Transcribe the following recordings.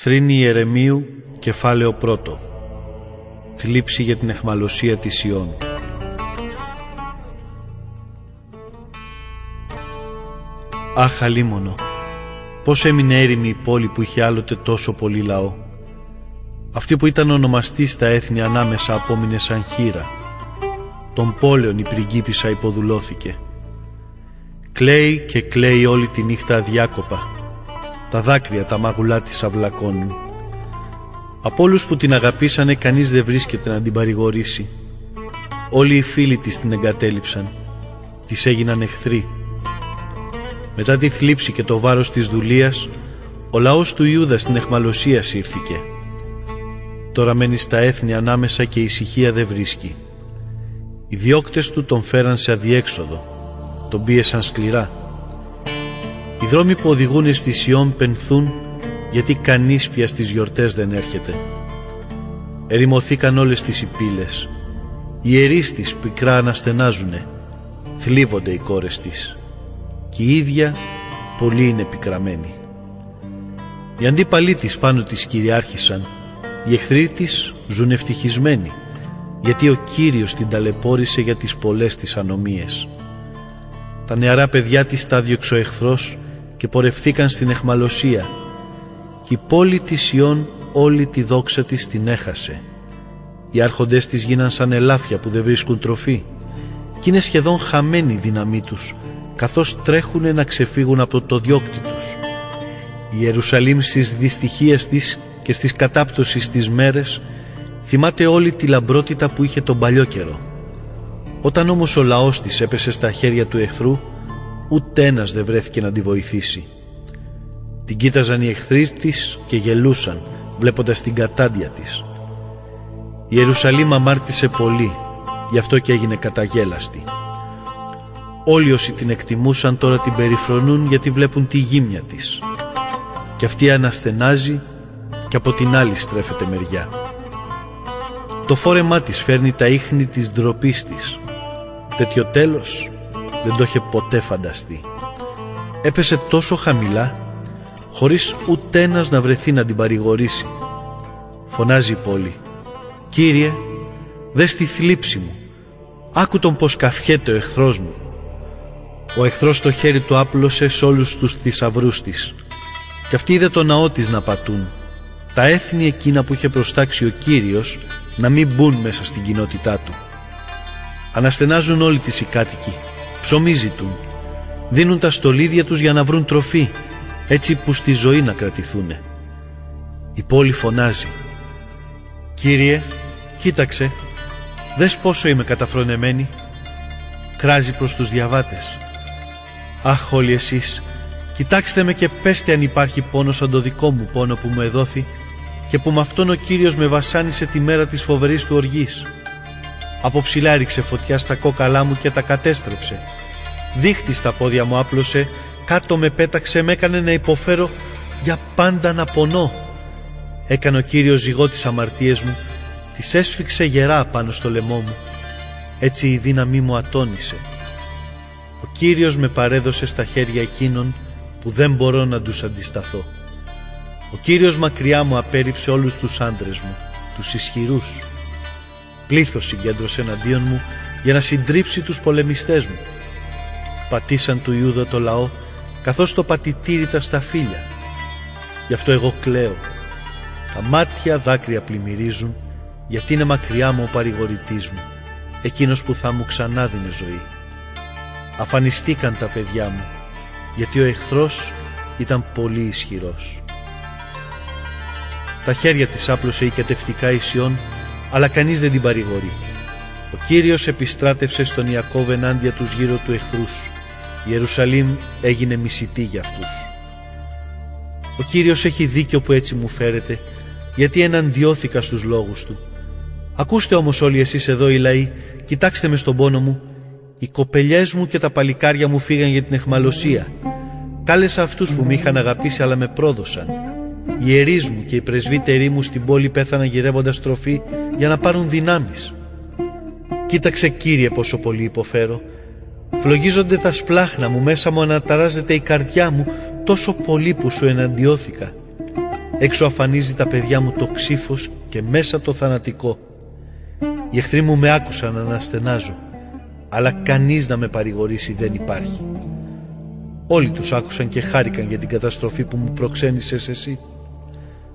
Θρήνη Ιερεμίου, κεφάλαιο πρώτο. Θλίψη για την εχμαλωσία της Ιών. Αχ, αλίμονο, πώς έμεινε έρημη η πόλη που είχε άλλοτε τόσο πολύ λαό. Αυτή που ήταν ονομαστή στα έθνη ανάμεσα απόμεινε σαν χείρα. Τον πόλεων η πριγκίπισσα υποδουλώθηκε. Κλαίει και κλαίει όλη τη νύχτα αδιάκοπα τα δάκρυα τα μαγουλά της αυλακώνουν. Από όλους που την αγαπήσανε κανείς δεν βρίσκεται να την παρηγορήσει. Όλοι οι φίλοι της την εγκατέλειψαν. Της έγιναν εχθροί. Μετά τη θλίψη και το βάρος της δουλείας, ο λαός του Ιούδας στην εχμαλωσία σύρθηκε. Τώρα μένει στα έθνη ανάμεσα και η ησυχία δεν βρίσκει. Οι διώκτες του τον φέραν σε αδιέξοδο. Τον πίεσαν σκληρά οι δρόμοι που οδηγούν στη Σιών πενθούν γιατί κανείς πια στις γιορτές δεν έρχεται. Ερημωθήκαν όλες τις υπήλες. Οι ιερείς της πικρά αναστενάζουνε. Θλίβονται οι κόρες της. Και η ίδια πολύ είναι πικραμένη. Οι αντίπαλοι της πάνω της κυριάρχησαν. Οι εχθροί της ζουν ευτυχισμένοι γιατί ο Κύριος την ταλαιπώρησε για τις πολλές της ανομίες. Τα νεαρά παιδιά της τα διώξε ο εχθρός και πορευθήκαν στην εχμαλωσία και η πόλη της Ιών όλη τη δόξα της την έχασε. Οι άρχοντες της γίναν σαν ελάφια που δεν βρίσκουν τροφή και είναι σχεδόν χαμένη η δύναμή τους καθώς τρέχουν να ξεφύγουν από το διώκτη τους. Η Ιερουσαλήμ στις δυστυχίες της και στις κατάπτωσεις της μέρες θυμάται όλη τη λαμπρότητα που είχε τον παλιό καιρό. Όταν όμως ο λαός της έπεσε στα χέρια του εχθρού ούτε ένας δεν βρέθηκε να τη βοηθήσει. Την κοίταζαν οι εχθροί της και γελούσαν βλέποντας την κατάντια της. Η Ιερουσαλήμ αμάρτησε πολύ, γι' αυτό και έγινε καταγέλαστη. Όλοι όσοι την εκτιμούσαν τώρα την περιφρονούν γιατί βλέπουν τη γύμνια της. Και αυτή αναστενάζει και από την άλλη στρέφεται μεριά. Το φόρεμά της φέρνει τα ίχνη της ντροπής της. Τέτοιο τέλος δεν το είχε ποτέ φανταστεί. Έπεσε τόσο χαμηλά, χωρίς ούτε ένας να βρεθεί να την παρηγορήσει. Φωνάζει η πόλη. «Κύριε, δες τη θλίψη μου. Άκου τον πως καφιέται ο εχθρός μου». Ο εχθρός το χέρι του άπλωσε σε όλους τους θησαυρούς της. Και αυτοί είδε το ναό της να πατούν. Τα έθνη εκείνα που είχε προστάξει ο Κύριος να μην μπουν μέσα στην κοινότητά του. Αναστενάζουν όλοι τις οι κάτοικοι ψωμί ζητούν. Δίνουν τα στολίδια τους για να βρουν τροφή, έτσι που στη ζωή να κρατηθούνε. Η πόλη φωνάζει. «Κύριε, κοίταξε, δες πόσο είμαι καταφρονεμένη». Κράζει προς τους διαβάτες. «Αχ όλοι εσείς, κοιτάξτε με και πέστε αν υπάρχει πόνος σαν το δικό μου πόνο που μου εδόθη και που με αυτόν ο Κύριος με βασάνισε τη μέρα της φοβερής του οργής. Από ψηλά έριξε φωτιά στα κόκαλά μου και τα κατέστρεψε. Δίχτυ στα πόδια μου άπλωσε, κάτω με πέταξε, με έκανε να υποφέρω για πάντα να πονώ. Έκανε ο Κύριος ζυγό τις αμαρτίες μου, τις έσφιξε γερά πάνω στο λαιμό μου. Έτσι η δύναμή μου ατόνισε. Ο Κύριος με παρέδωσε στα χέρια εκείνων που δεν μπορώ να τους αντισταθώ. Ο Κύριος μακριά μου απέριψε όλους τους άντρες μου, τους ισχυρούς. Πλήθος συγκέντρωσε εναντίον μου για να συντρίψει τους πολεμιστές μου πατήσαν του Ιούδα το λαό καθώς το πατητήρι τα σταφύλια. Γι' αυτό εγώ κλαίω. Τα μάτια δάκρυα πλημμυρίζουν γιατί είναι μακριά μου ο παρηγορητής μου, εκείνος που θα μου ξανά δίνει ζωή. Αφανιστήκαν τα παιδιά μου, γιατί ο εχθρός ήταν πολύ ισχυρός. Τα χέρια της άπλωσε η κατευτικά Ισιών, αλλά κανείς δεν την παρηγορεί. Ο Κύριος επιστράτευσε στον Ιακώβ ενάντια τους γύρω του εχθρούς. Η Ιερουσαλήμ έγινε μισητή για αυτούς. Ο Κύριος έχει δίκιο που έτσι μου φέρετε, γιατί εναντιώθηκα στους λόγους Του. Ακούστε όμως όλοι εσείς εδώ οι λαοί, κοιτάξτε με στον πόνο μου. Οι κοπελιές μου και τα παλικάρια μου φύγαν για την εχμαλωσία. Κάλεσα αυτούς που με είχαν αγαπήσει αλλά με πρόδωσαν. Οι ιερείς μου και οι πρεσβύτεροι μου στην πόλη πέθαναν γυρεύοντας τροφή για να πάρουν δυνάμεις. Κοίταξε Κύριε πόσο πολύ υποφέρω Φλογίζονται τα σπλάχνα μου, μέσα μου αναταράζεται η καρδιά μου τόσο πολύ που σου εναντιώθηκα. Έξω αφανίζει τα παιδιά μου το ξύφος και μέσα το θανατικό. Οι εχθροί μου με άκουσαν να αναστενάζω, αλλά κανείς να με παρηγορήσει δεν υπάρχει. Όλοι τους άκουσαν και χάρηκαν για την καταστροφή που μου προξένησες εσύ.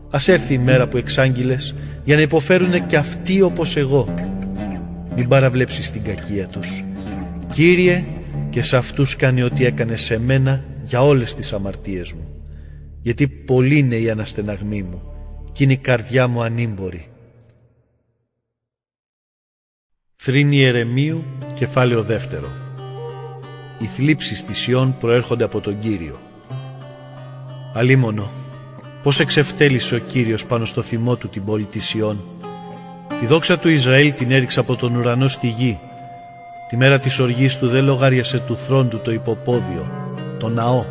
Ας έρθει η μέρα που εξάγγειλες για να υποφέρουν και αυτοί όπως εγώ. Μην παραβλέψεις την κακία τους. Κύριε, και σε αυτούς κάνει ό,τι έκανε σε μένα για όλες τις αμαρτίες μου. Γιατί πολλοί είναι οι αναστεναγμοί μου και είναι η καρδιά μου ανήμπορη. Θρήνη Ερεμίου, κεφάλαιο δεύτερο. Οι θλίψεις της Ιών προέρχονται από τον Κύριο. Αλίμονο, πώς εξευτέλισε ο Κύριος πάνω στο θυμό του την πόλη της Ιών. Τη δόξα του Ισραήλ την έριξε από τον ουρανό στη γη. Τη μέρα της οργής του δεν λογάριασε του θρόντου το υποπόδιο, το ναό.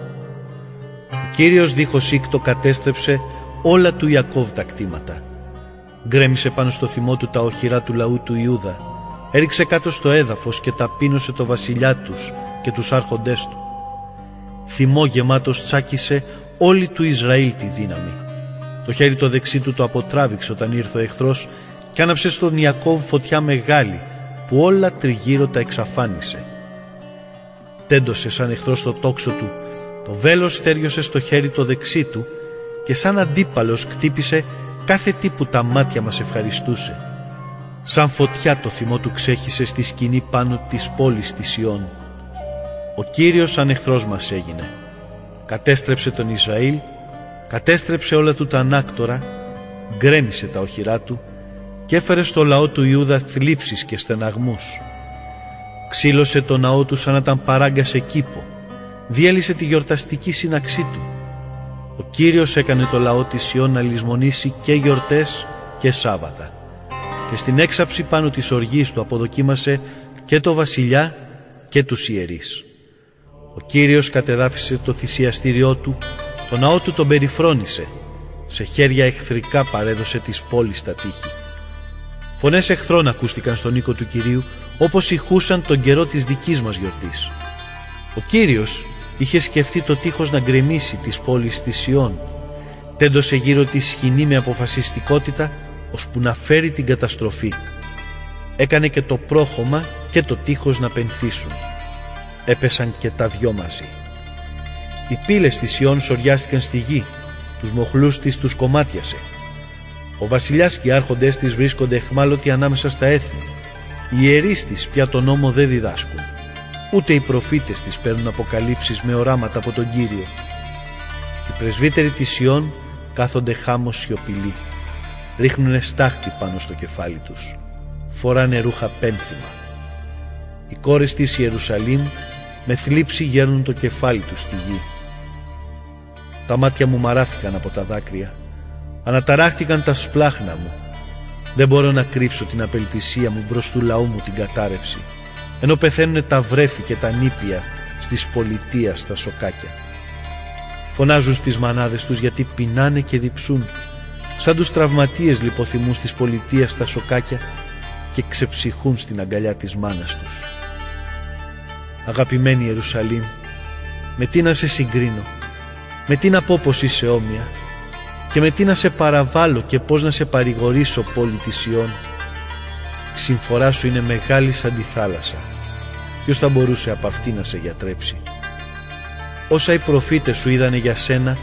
Ο Κύριος δίχως ήκτο κατέστρεψε όλα του Ιακώβ τα κτήματα. Γκρέμισε πάνω στο θυμό του τα οχυρά του λαού του Ιούδα. Έριξε κάτω στο έδαφος και ταπείνωσε το βασιλιά τους και τους άρχοντές του. Θυμό γεμάτος τσάκισε όλη του Ισραήλ τη δύναμη. Το χέρι το δεξί του το αποτράβηξε όταν ήρθε ο εχθρός και άναψε στον Ιακώβ φωτιά μεγάλη που όλα τριγύρω τα εξαφάνισε. Τέντωσε σαν εχθρός στο τόξο του, το βέλος στέριωσε στο χέρι το δεξί του και σαν αντίπαλος κτύπησε κάθε τι που τα μάτια μας ευχαριστούσε. Σαν φωτιά το θυμό του ξέχυσε στη σκηνή πάνω της πόλης της Ιών. Ο Κύριος σαν εχθρός μας έγινε. Κατέστρεψε τον Ισραήλ, κατέστρεψε όλα του τα ανάκτορα, γκρέμισε τα οχυρά του και έφερε στο λαό του Ιούδα θλίψεις και στεναγμούς. Ξύλωσε το ναό του σαν να ήταν παράγκα σε κήπο. Διέλυσε τη γιορταστική σύναξή του. Ο Κύριος έκανε το λαό της Ιών να λησμονήσει και γιορτές και Σάββατα. Και στην έξαψη πάνω της οργής του αποδοκίμασε και το βασιλιά και τους ιερείς. Ο Κύριος κατεδάφισε το θυσιαστήριό του, το ναό του τον περιφρόνησε, σε χέρια εχθρικά παρέδωσε της πόλης στα τείχη. Φωνές εχθρών ακούστηκαν στον οίκο του Κυρίου, όπως ηχούσαν τον καιρό της δικής μας γιορτής. Ο Κύριος είχε σκεφτεί το τείχος να γκρεμίσει τις πόλεις της Ιών. Τέντωσε γύρω της σκηνή με αποφασιστικότητα, ώσπου να φέρει την καταστροφή. Έκανε και το πρόχωμα και το τείχος να πενθήσουν έπεσαν και τα δυο μαζί. Οι πύλες της Ιών σοριάστηκαν στη γη, τους μοχλούς της τους κομμάτιασε. Ο βασιλιάς και οι άρχοντές της βρίσκονται εχμάλωτοι ανάμεσα στα έθνη. Οι ιερείς της πια τον νόμο δεν διδάσκουν. Ούτε οι προφήτες της παίρνουν αποκαλύψεις με οράματα από τον Κύριο. Οι πρεσβύτεροι της Ιών κάθονται χάμος σιωπηλοί. Ρίχνουν στάχτη πάνω στο κεφάλι τους. Φοράνε ρούχα πένθυμα. Οι κόρες της Ιερουσαλήμ με θλίψη γέρνουν το κεφάλι τους στη γη. Τα μάτια μου μαράθηκαν από τα δάκρυα. Αναταράχτηκαν τα σπλάχνα μου. Δεν μπορώ να κρύψω την απελπισία μου μπρος του λαού μου την κατάρρευση. Ενώ πεθαίνουν τα βρέφη και τα νήπια στις πολιτείας στα σοκάκια. Φωνάζουν στις μανάδες τους γιατί πεινάνε και διψούν. Σαν τους τραυματίες λιποθυμούς της πολιτείας στα σοκάκια και ξεψυχούν στην αγκαλιά της μάνας τους. Αγαπημένη Ιερουσαλήμ, με τι να σε συγκρίνω, με τι να πω πως είσαι όμοια; Και με τι να σε παραβάλω και πώς να σε παρηγορήσω πόλη της Ιών. Η συμφορά σου είναι μεγάλη σαν τη θάλασσα. Ποιος θα μπορούσε από αυτή να σε γιατρέψει; Όσα οι προφήτες σου είδανε για σένα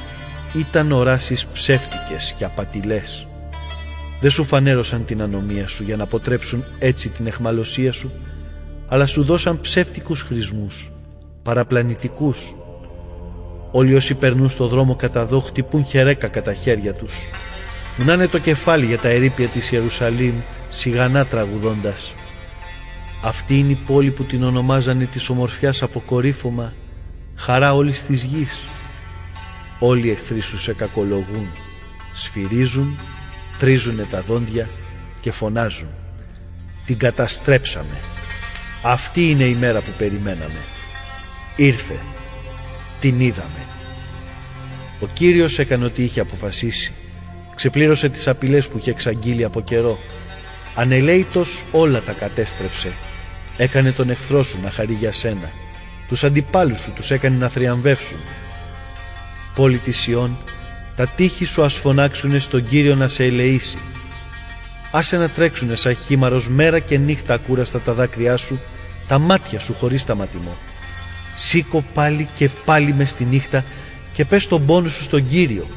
ήταν οράσεις ψεύτικες και απατηλές. Δεν σου φανέρωσαν την ανομία σου για να αποτρέψουν έτσι την εχμαλωσία σου αλλά σου δώσαν ψεύτικους χρησμούς, παραπλανητικούς. Όλοι όσοι περνούν στο δρόμο κατά δω χτυπούν χερέκα κατά χέρια τους. Μουνάνε το κεφάλι για τα ερήπια της Ιερουσαλήμ, σιγανά τραγουδώντας. Αυτή είναι η πόλη που την ονομάζανε της ομορφιάς αποκορύφωμα, χαρά όλης της γης. Όλοι οι εχθροί σου σε κακολογούν, σφυρίζουν, τρίζουνε τα δόντια και φωνάζουν. Την καταστρέψαμε. Αυτή είναι η μέρα που περιμέναμε. Ήρθε. Την είδαμε. Ο Κύριος έκανε ό,τι είχε αποφασίσει. Ξεπλήρωσε τις απειλές που είχε εξαγγείλει από καιρό. Ανελέητος όλα τα κατέστρεψε. Έκανε τον εχθρό σου να χαρεί για σένα. Τους αντιπάλους σου τους έκανε να θριαμβεύσουν. Πόλη της Ιών, τα τείχη σου ας φωνάξουνε στον Κύριο να σε ελεήσει. Άσε να τρέξουνε σαν χήμαρος μέρα και νύχτα ακούραστα τα δάκρυά σου, τα μάτια σου χωρίς σταματημό. Σήκω πάλι και πάλι μες στη νύχτα και πες τον πόνο σου στον Κύριο.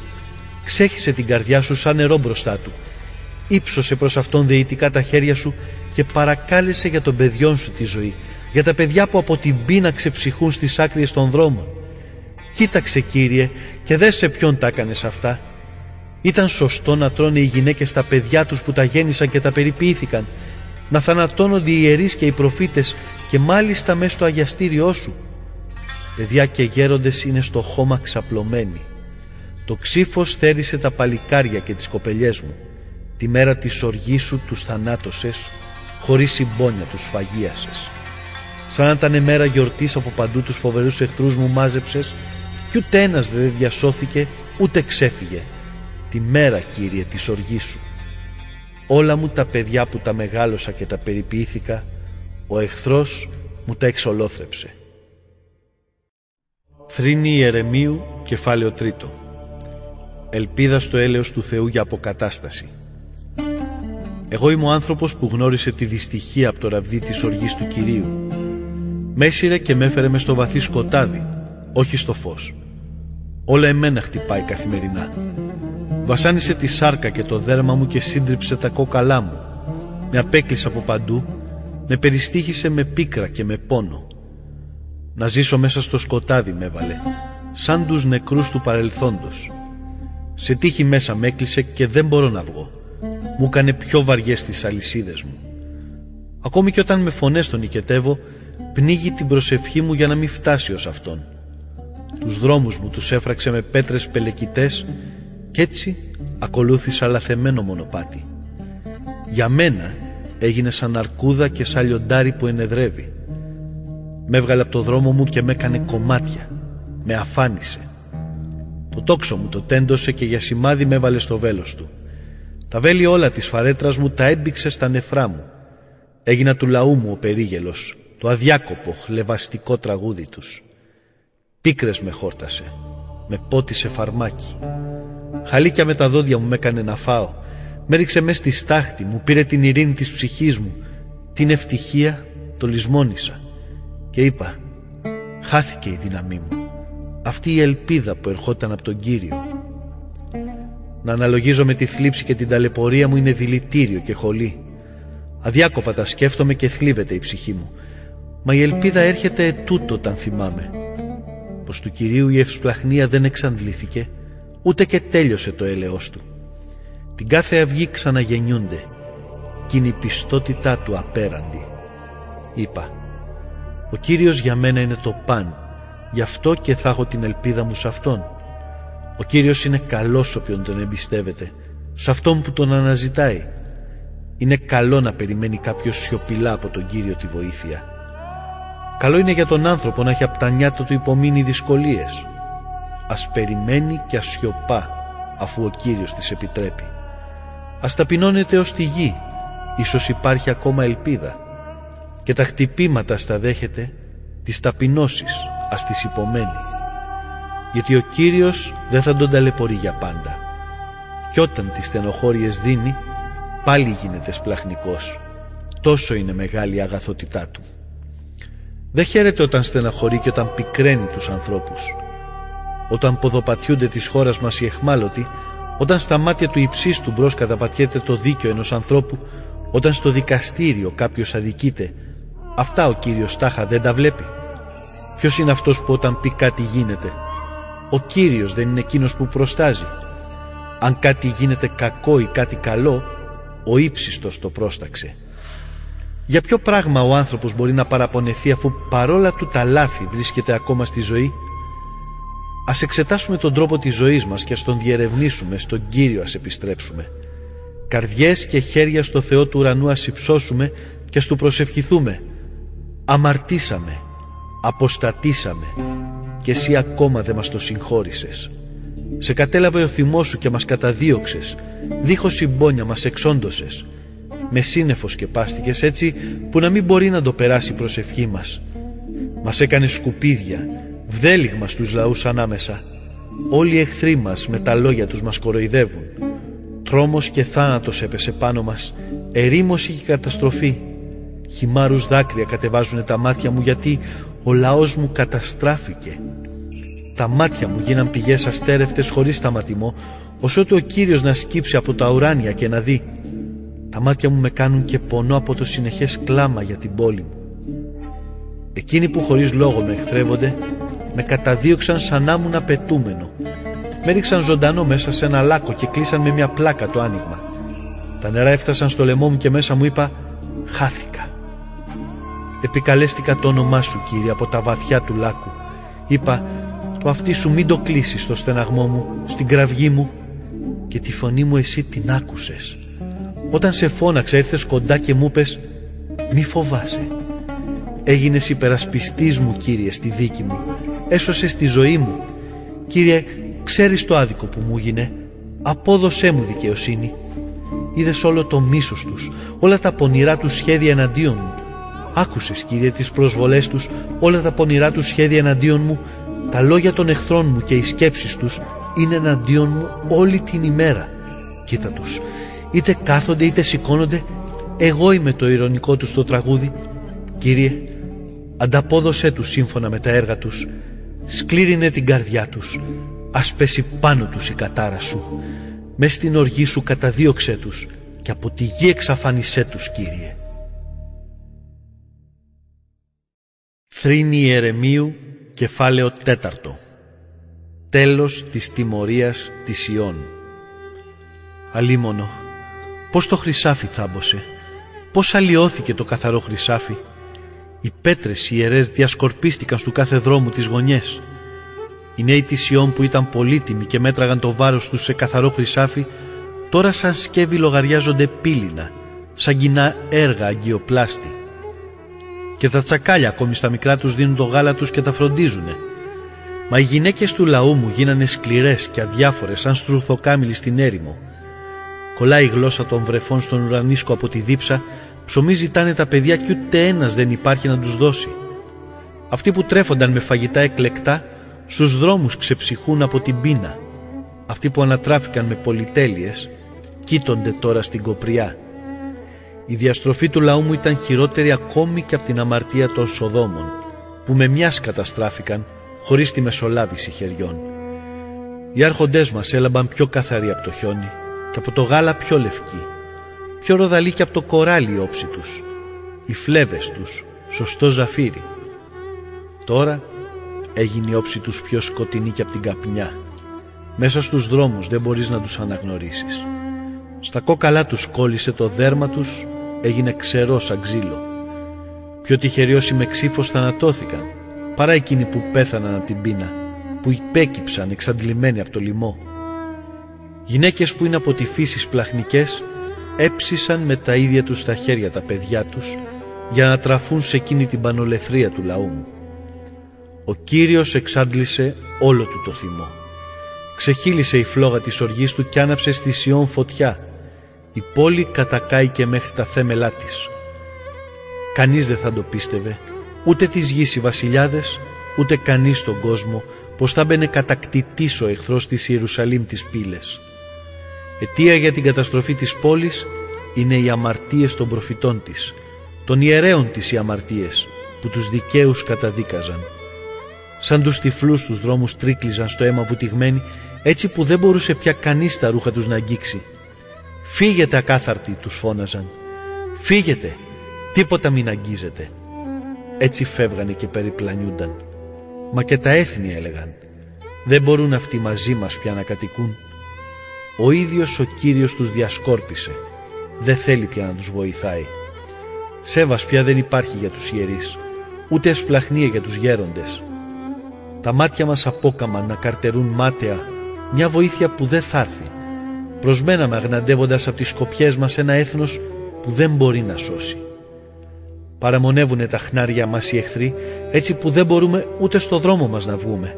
Ξέχισε την καρδιά σου σαν νερό μπροστά του. Ήψωσε προς αυτόν δεητικά τα χέρια σου και παρακάλεσε για τον παιδιών σου τη ζωή, για τα παιδιά που από την πείνα ξεψυχούν στις άκρες των δρόμων. Κοίταξε Κύριε και δε σε ποιον τα έκανες αυτά. Ήταν σωστό να τρώνε οι γυναίκες τα παιδιά τους που τα γέννησαν και τα περιποιήθηκαν, να θανατώνονται οι ιερείς και οι προφήτες και μάλιστα μέσα στο αγιαστήριό σου. Παιδιά και γέροντες είναι στο χώμα ξαπλωμένοι. Το ξύφος θέρισε τα παλικάρια και τις κοπελιές μου. Τη μέρα της οργής σου τους θανάτωσες, χωρίς συμπόνια τους φαγίασες. Σαν να ήταν μέρα γιορτής από παντού τους φοβερούς εχθρούς μου μάζεψες κι ούτε ένας δεν διασώθηκε ούτε ξέφυγε. Τη μέρα Κύριε της οργής σου. Όλα μου τα παιδιά που τα μεγάλωσα και τα περιποιήθηκα, ο εχθρός μου τα εξολόθρεψε. Θρήνη Ιερεμίου, κεφάλαιο τρίτο. Ελπίδα στο έλεος του Θεού για αποκατάσταση. Εγώ είμαι ο άνθρωπος που γνώρισε τη δυστυχία από το ραβδί της οργής του Κυρίου. Μέσυρε και με έφερε μες στο βαθύ σκοτάδι, όχι στο φως. Όλα εμένα χτυπάει καθημερινά. Βασάνισε τη σάρκα και το δέρμα μου και σύντριψε τα κόκαλά μου. Με απέκλεισε από παντού, με περιστήχησε με πίκρα και με πόνο. Να ζήσω μέσα στο σκοτάδι με έβαλε, σαν τους νεκρούς του παρελθόντος. Σε τύχη μέσα με έκλεισε και δεν μπορώ να βγω. Μου έκανε πιο βαριές τις αλυσίδες μου. Ακόμη και όταν με φωνές τον νικετεύω, πνίγει την προσευχή μου για να μην φτάσει ως αυτόν. Τους δρόμους μου τους έφραξε με πέτρες πελεκητές κι έτσι ακολούθησα λαθεμένο μονοπάτι. Για μένα έγινε σαν αρκούδα και σαν λιοντάρι που ενεδρεύει. Με έβγαλε από το δρόμο μου και με έκανε κομμάτια. Με αφάνισε. Το τόξο μου το τέντωσε και για σημάδι με έβαλε στο βέλος του. Τα βέλη όλα της φαρέτρας μου τα έμπηξε στα νεφρά μου. Έγινα του λαού μου ο περίγελος, το αδιάκοπο, χλεβαστικό τραγούδι τους. Πίκρες με χόρτασε, με πότισε φαρμάκι. Χαλίκια με τα δόντια μου με έκανε να φάω. Με ρίξε μέσα στη στάχτη, μου πήρε την ειρήνη της ψυχής μου. Την ευτυχία το λησμόνισα. Και είπα, χάθηκε η δύναμή μου. Αυτή η ελπίδα που ερχόταν από τον Κύριο. Να αναλογίζω με τη θλίψη και την ταλαιπωρία μου είναι δηλητήριο και χολή. Αδιάκοπα τα σκέφτομαι και θλίβεται η ψυχή μου. Μα η ελπίδα έρχεται ετούτο όταν θυμάμαι πως του Κυρίου η ευσπλαχνία δεν εξαντλήθηκε, ούτε και τέλειωσε το έλεος του. Την κάθε αυγή ξαναγεννιούνται κι είναι η πιστότητά του απέραντη. Είπα, ο Κύριος για μένα είναι το παν, γι' αυτό και θα έχω την ελπίδα μου σε Αυτόν. Ο Κύριος είναι καλός όποιον τον εμπιστεύεται, σε Αυτόν που τον αναζητάει. Είναι καλό να περιμένει κάποιος σιωπηλά από τον Κύριο τη βοήθεια. Καλό είναι για τον άνθρωπο να έχει από τα νιάτα του υπομείνει δυσκολίες. Ας περιμένει και ας σιωπά αφού ο Κύριος της επιτρέπει. Ας ταπεινώνεται ως τη γη, ίσως υπάρχει ακόμα ελπίδα. Και τα χτυπήματα στα δέχεται, τις ταπεινώσεις ας τις υπομένει. Γιατί ο Κύριος δεν θα τον ταλαιπωρεί για πάντα. Κι όταν τις στενοχώριες δίνει, πάλι γίνεται σπλαχνικός. Τόσο είναι μεγάλη η αγαθότητά του. Δεν χαίρεται όταν στεναχωρεί και όταν πικραίνει τους ανθρώπους. Όταν ποδοπατιούνται της χώρας μας οι εχμάλωτοι, όταν στα μάτια του υψίστου μπρος καταπατιέται το δίκαιο ενός ανθρώπου, όταν στο δικαστήριο κάποιος αδικείται, αυτά ο Κύριος Τάχα δεν τα βλέπει. Ποιος είναι αυτός που όταν πει κάτι γίνεται. Ο Κύριος δεν είναι εκείνος που προστάζει. Αν κάτι γίνεται κακό ή κάτι καλό, ο ύψιστος το πρόσταξε. Για ποιο πράγμα ο άνθρωπος μπορεί να παραπονεθεί αφού παρόλα του τα λάθη βρίσκεται ακόμα στη ζωή; Ας εξετάσουμε τον τρόπο της ζωής μας και ας τον διερευνήσουμε, στον Κύριο ας επιστρέψουμε. Καρδιές και χέρια στο Θεό του ουρανού ας υψώσουμε και ας του προσευχηθούμε. Αμαρτήσαμε, αποστατήσαμε και εσύ ακόμα δεν μας το συγχώρησες. Σε κατέλαβε ο θυμός σου και μας καταδίωξες, δίχως συμπόνια μας εξόντωσες με σύννεφος σκεπάστηκες έτσι που να μην μπορεί να το περάσει η προσευχή μας. Μας έκανε σκουπίδια, βδέλιγμα στους λαούς ανάμεσα. όλοι οι εχθροί μας με τα λόγια τους μας κοροϊδεύουν. Τρόμος και θάνατος έπεσε πάνω μας, ερήμωση και καταστροφή. Χυμάρους δάκρυα κατεβάζουν τα μάτια μου γιατί ο λαός μου καταστράφηκε. Τα μάτια μου γίναν πηγές αστέρευτες χωρίς σταματημό, όσο ο Κύριος να σκύψει από τα ουράνια και να δει. Τα μάτια μου με κάνουν και πονώ από το συνεχές κλάμα για την πόλη μου. Εκείνοι που χωρίς λόγο με εχθρεύονται, με καταδίωξαν σαν να ήμουν απαιτούμενο. Με ρίξαν ζωντανό μέσα σε ένα λάκκο και κλείσαν με μια πλάκα το άνοιγμα. Τα νερά έφτασαν στο λαιμό μου και μέσα μου είπα «Χάθηκα». Επικαλέστηκα το όνομά σου Κύριε από τα βαθιά του λάκου. Είπα το αυτί σου μην το κλείσεις στο στεναγμό μου, στην κραυγή μου και τη φωνή μου εσύ την άκουσες. Όταν σε φώναξα ήρθες κοντά και μου πες μη φοβάσαι. Έγινες υπερασπιστής μου Κύριε στη δίκη μου. Έσωσες τη ζωή μου. Κύριε ξέρεις το άδικο που μου έγινε. Απόδωσέ μου δικαιοσύνη. Είδες όλο το μίσος τους, όλα τα πονηρά τους σχέδια εναντίον μου. Άκουσες Κύριε τις προσβολές τους, όλα τα πονηρά τους σχέδια εναντίον μου; Τα λόγια των εχθρών μου και οι σκέψεις τους είναι εναντίον μου όλη την ημέρα. Κοίτα τους, είτε κάθονται είτε σηκώνονται, εγώ είμαι το ηρωνικό τους το τραγούδι. Κύριε, ανταπόδωσέ τους σύμφωνα με τα έργα τους, σκλήρινε την καρδιά τους, ας πέσει πάνω τους η κατάρα σου. Μες στην οργή σου καταδίωξέ τους και από τη γη εξαφάνισέ τους, Κύριε. Θρήνη Ιερεμίου Κεφάλαιο τέταρτο. Τέλος της τιμωρίας της Ιών. Αλίμονο Πώς το χρυσάφι θάμπωσε; Πώς αλλοιώθηκε το καθαρό χρυσάφι; Οι πέτρες οι ιερές διασκορπίστηκαν στου κάθε δρόμου τις γωνιές. Οι νέοι της Ιών που ήταν πολύτιμοι και μέτραγαν το βάρος τους σε καθαρό χρυσάφι Τώρα σαν σκεύη λογαριάζονται πύληνα Σαν κοινά έργα αγκιοπλάστη και τα τσακάλια ακόμη στα μικρά τους δίνουν το γάλα τους και τα φροντίζουνε. Μα οι γυναίκες του λαού μου γίνανε σκληρές και αδιάφορες σαν στρουθοκάμιλοι στην έρημο. Κολλάει η γλώσσα των βρεφών στον ουρανίσκο από τη δίψα, ψωμί ζητάνε τα παιδιά κι ούτε ένας δεν υπάρχει να τους δώσει. Αυτοί που τρέφονταν με φαγητά εκλεκτά, στους δρόμους ξεψυχούν από την πείνα. Αυτοί που ανατράφηκαν με πολυτέλειες, κοίτονται τώρα στην κοπριά. Η διαστροφή του λαού μου ήταν χειρότερη ακόμη και από την αμαρτία των Σοδόμων, που με μιας καταστράφηκαν χωρίς τη μεσολάβηση χεριών. Οι άρχοντές μας έλαμπαν πιο καθαροί από το χιόνι και από το γάλα πιο λευκή, πιο ροδαλή και από το κοράλι η όψη τους, οι φλέβες τους, σωστό ζαφύρι. Τώρα έγινε η όψη τους πιο σκοτεινή και από την καπνιά. Μέσα στους δρόμους δεν μπορείς να τους αναγνωρίσεις. Στα κόκαλά τους κόλλησε το δέρμα τους έγινε ξερό σαν ξύλο. Πιο τυχεροί όσοι με ξύφος θανατώθηκαν, παρά εκείνοι που πέθαναν από την πείνα, που υπέκυψαν εξαντλημένοι από το λοιμό. Γυναίκες που είναι από τη φύση πλαχνικές, έψησαν με τα ίδια τους τα χέρια τα παιδιά τους, για να τραφούν σε εκείνη την πανολεθρία του λαού μου. Ο Κύριος εξάντλησε όλο του το θυμό. Ξεχύλισε η φλόγα της οργής του κι άναψε στη Σιών φωτιά, η πόλη κατακάηκε μέχρι τα θέμελά της. Κανείς δεν θα το πίστευε, ούτε της γης οι βασιλιάδες, ούτε κανείς στον κόσμο, πως θα μπαινε κατακτητής ο εχθρός της Ιερουσαλήμ της πύλες. Αιτία για την καταστροφή της πόλης είναι οι αμαρτίες των προφητών της, των ιερέων της οι αμαρτίες, που τους δικαίους καταδίκαζαν. Σαν τους τυφλούς τους δρόμους τρίκλιζαν στο αίμα βουτυγμένοι, έτσι που δεν μπορούσε πια κανείς τα ρούχα τους να αγγίξει. «Φύγετε ακάθαρτοι» τους φώναζαν. «Φύγετε, τίποτα μην αγγίζετε». Έτσι φεύγανε και περιπλανιούνταν. Μα και τα έθνη έλεγαν «Δεν μπορούν αυτοί μαζί μας πια να κατοικούν». Ο ίδιος ο Κύριος τους διασκόρπισε. Δεν θέλει πια να τους βοηθάει. Σέβας πια δεν υπάρχει για τους ιερείς, ούτε εσπλαχνία για τους γέροντες. Τα μάτια μας απόκαμαν να καρτερούν μάταια μια βοήθεια που δεν θα έρθει προσμέναμε αγναντεύοντας από τις σκοπιές μας ένα έθνος που δεν μπορεί να σώσει. Παραμονεύουνε τα χνάρια μας οι εχθροί έτσι που δεν μπορούμε ούτε στο δρόμο μας να βγούμε.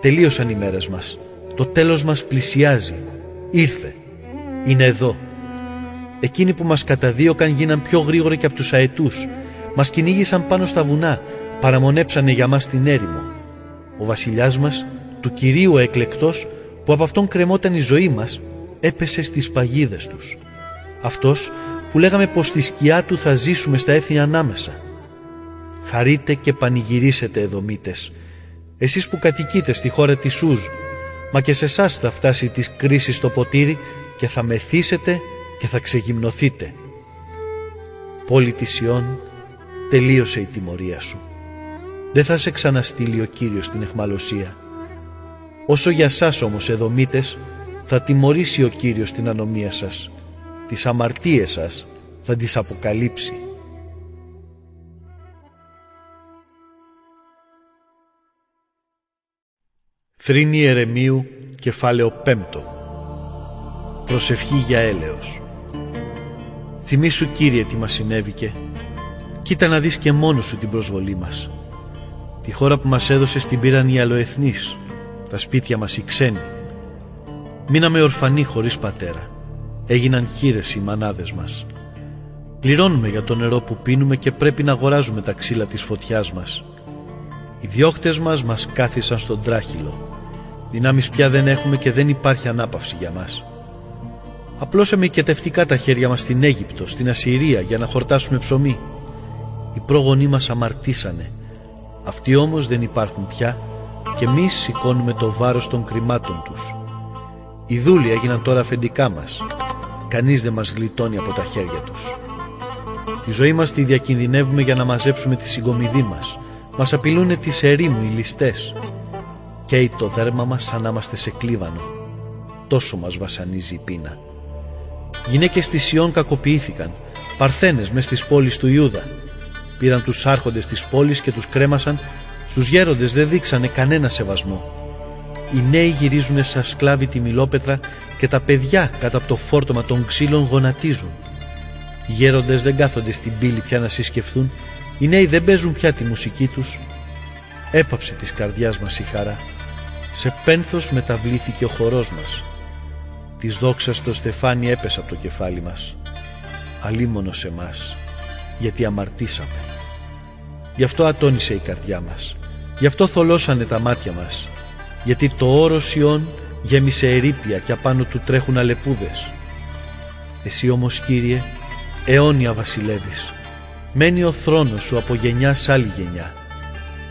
Τελείωσαν οι μέρες μας. Το τέλος μας πλησιάζει. Ήρθε. Είναι εδώ. Εκείνοι που μας καταδίωκαν γίναν πιο γρήγοροι και από τους αετούς. Μας κυνήγησαν πάνω στα βουνά. Παραμονέψανε για μας την έρημο. Ο βασιλιάς μας του Κυρίου εκλεκτός που από αυτόν κρεμόταν η ζωή μας έπεσε στις παγίδες τους. Αυτός που λέγαμε πως στη σκιά του θα ζήσουμε στα έθνη ανάμεσα. Χαρείτε και πανηγυρίσετε εδωμίτες, εσείς που κατοικείτε στη χώρα της Σούζ, μα και σε εσάς θα φτάσει της κρίσης το ποτήρι και θα μεθύσετε και θα ξεγυμνοθείτε. Πόλη της Ιών, τελείωσε η τιμωρία σου. Δεν θα σε ξαναστείλει ο Κύριος στην εχμαλωσία. Όσο για σας όμως εδωμίτες, θα τιμωρήσει ο Κύριος την ανομία σας. Τις αμαρτίες σας θα τις αποκαλύψει. Θρήνη Ερεμίου, κεφάλαιο πέμπτο. Προσευχή για έλεος. Θυμήσου Κύριε τι μας συνέβηκε. Κοίτα να δεις και μόνος σου την προσβολή μας. Τη χώρα που μας έδωσε την πήραν οι αλλοεθνείς. Τα σπίτια μας οι ξένοι. Μείναμε ορφανοί χωρίς πατέρα. Έγιναν χείρες οι μανάδες μας. Πληρώνουμε για το νερό που πίνουμε και πρέπει να αγοράζουμε τα ξύλα της φωτιάς μας. Οι διώχτες μας μας κάθισαν στον τράχυλο. Δυνάμεις πια δεν έχουμε και δεν υπάρχει ανάπαυση για μας. Απλώσαμε οικετευτικά τα χέρια μας στην Αίγυπτο, στην Ασσυρία για να χορτάσουμε ψωμί. Οι πρόγονοί μας αμαρτήσανε. Αυτοί όμως δεν υπάρχουν πια και εμείς σηκώνουμε το βάρος των κρυμάτων τους. Οι δούλοι έγιναν τώρα αφεντικά μας. Κανείς δεν μας γλιτώνει από τα χέρια τους. Τη ζωή μας τη διακινδυνεύουμε για να μαζέψουμε τη συγκομιδή μας. Μας απειλούν τις ερήμου οι ληστές. Καίει το δέρμα μας σαν να είμαστε σε κλίβανο. Τόσο μας βασανίζει η πείνα. Γυναίκες της Σιών κακοποιήθηκαν. Παρθένες μες στις πόλεις του Ιούδα. Πήραν τους άρχοντες της πόλης και τους κρέμασαν. Στους γέροντες δεν δείξανε κανένα σεβασμό. Οι νέοι γυρίζουν σαν σκλάβοι τη μιλόπετρα και τα παιδιά κατά από το φόρτωμα των ξύλων γονατίζουν. Οι γέροντες δεν κάθονται στην πύλη πια να συσκεφθούν. Οι νέοι δεν παίζουν πια τη μουσική τους. Έπαψε της καρδιάς μας η χαρά. Σε πένθος μεταβλήθηκε ο χορός μας. Της δόξας το στεφάνι έπεσε από το κεφάλι μας. Αλίμονο σε μας, γιατί αμαρτήσαμε. Γι' αυτό ατόνισε η καρδιά μας. Γι' αυτό θολώσανε τα μάτια μας. Γιατί το όρος Ιών γέμισε ερήπια και απάνω του τρέχουν αλεπούδες. Εσύ όμως Κύριε αιώνια βασιλεύεις. Μένει ο θρόνος σου από γενιά σ' άλλη γενιά.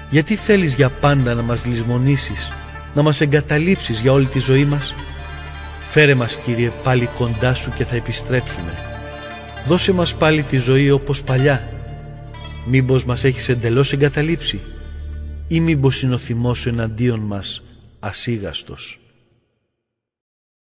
Γιατί θέλεις για πάντα να μας λησμονήσεις, να μας εγκαταλείψεις για όλη τη ζωή μας; Φέρε μας Κύριε πάλι κοντά σου και θα επιστρέψουμε. Δώσε μας πάλι τη ζωή όπως παλιά. Μήπως μας έχεις εντελώς εγκαταλείψει ή μήπως είναι ο θυμός σου εναντίον μας ασίγαστος.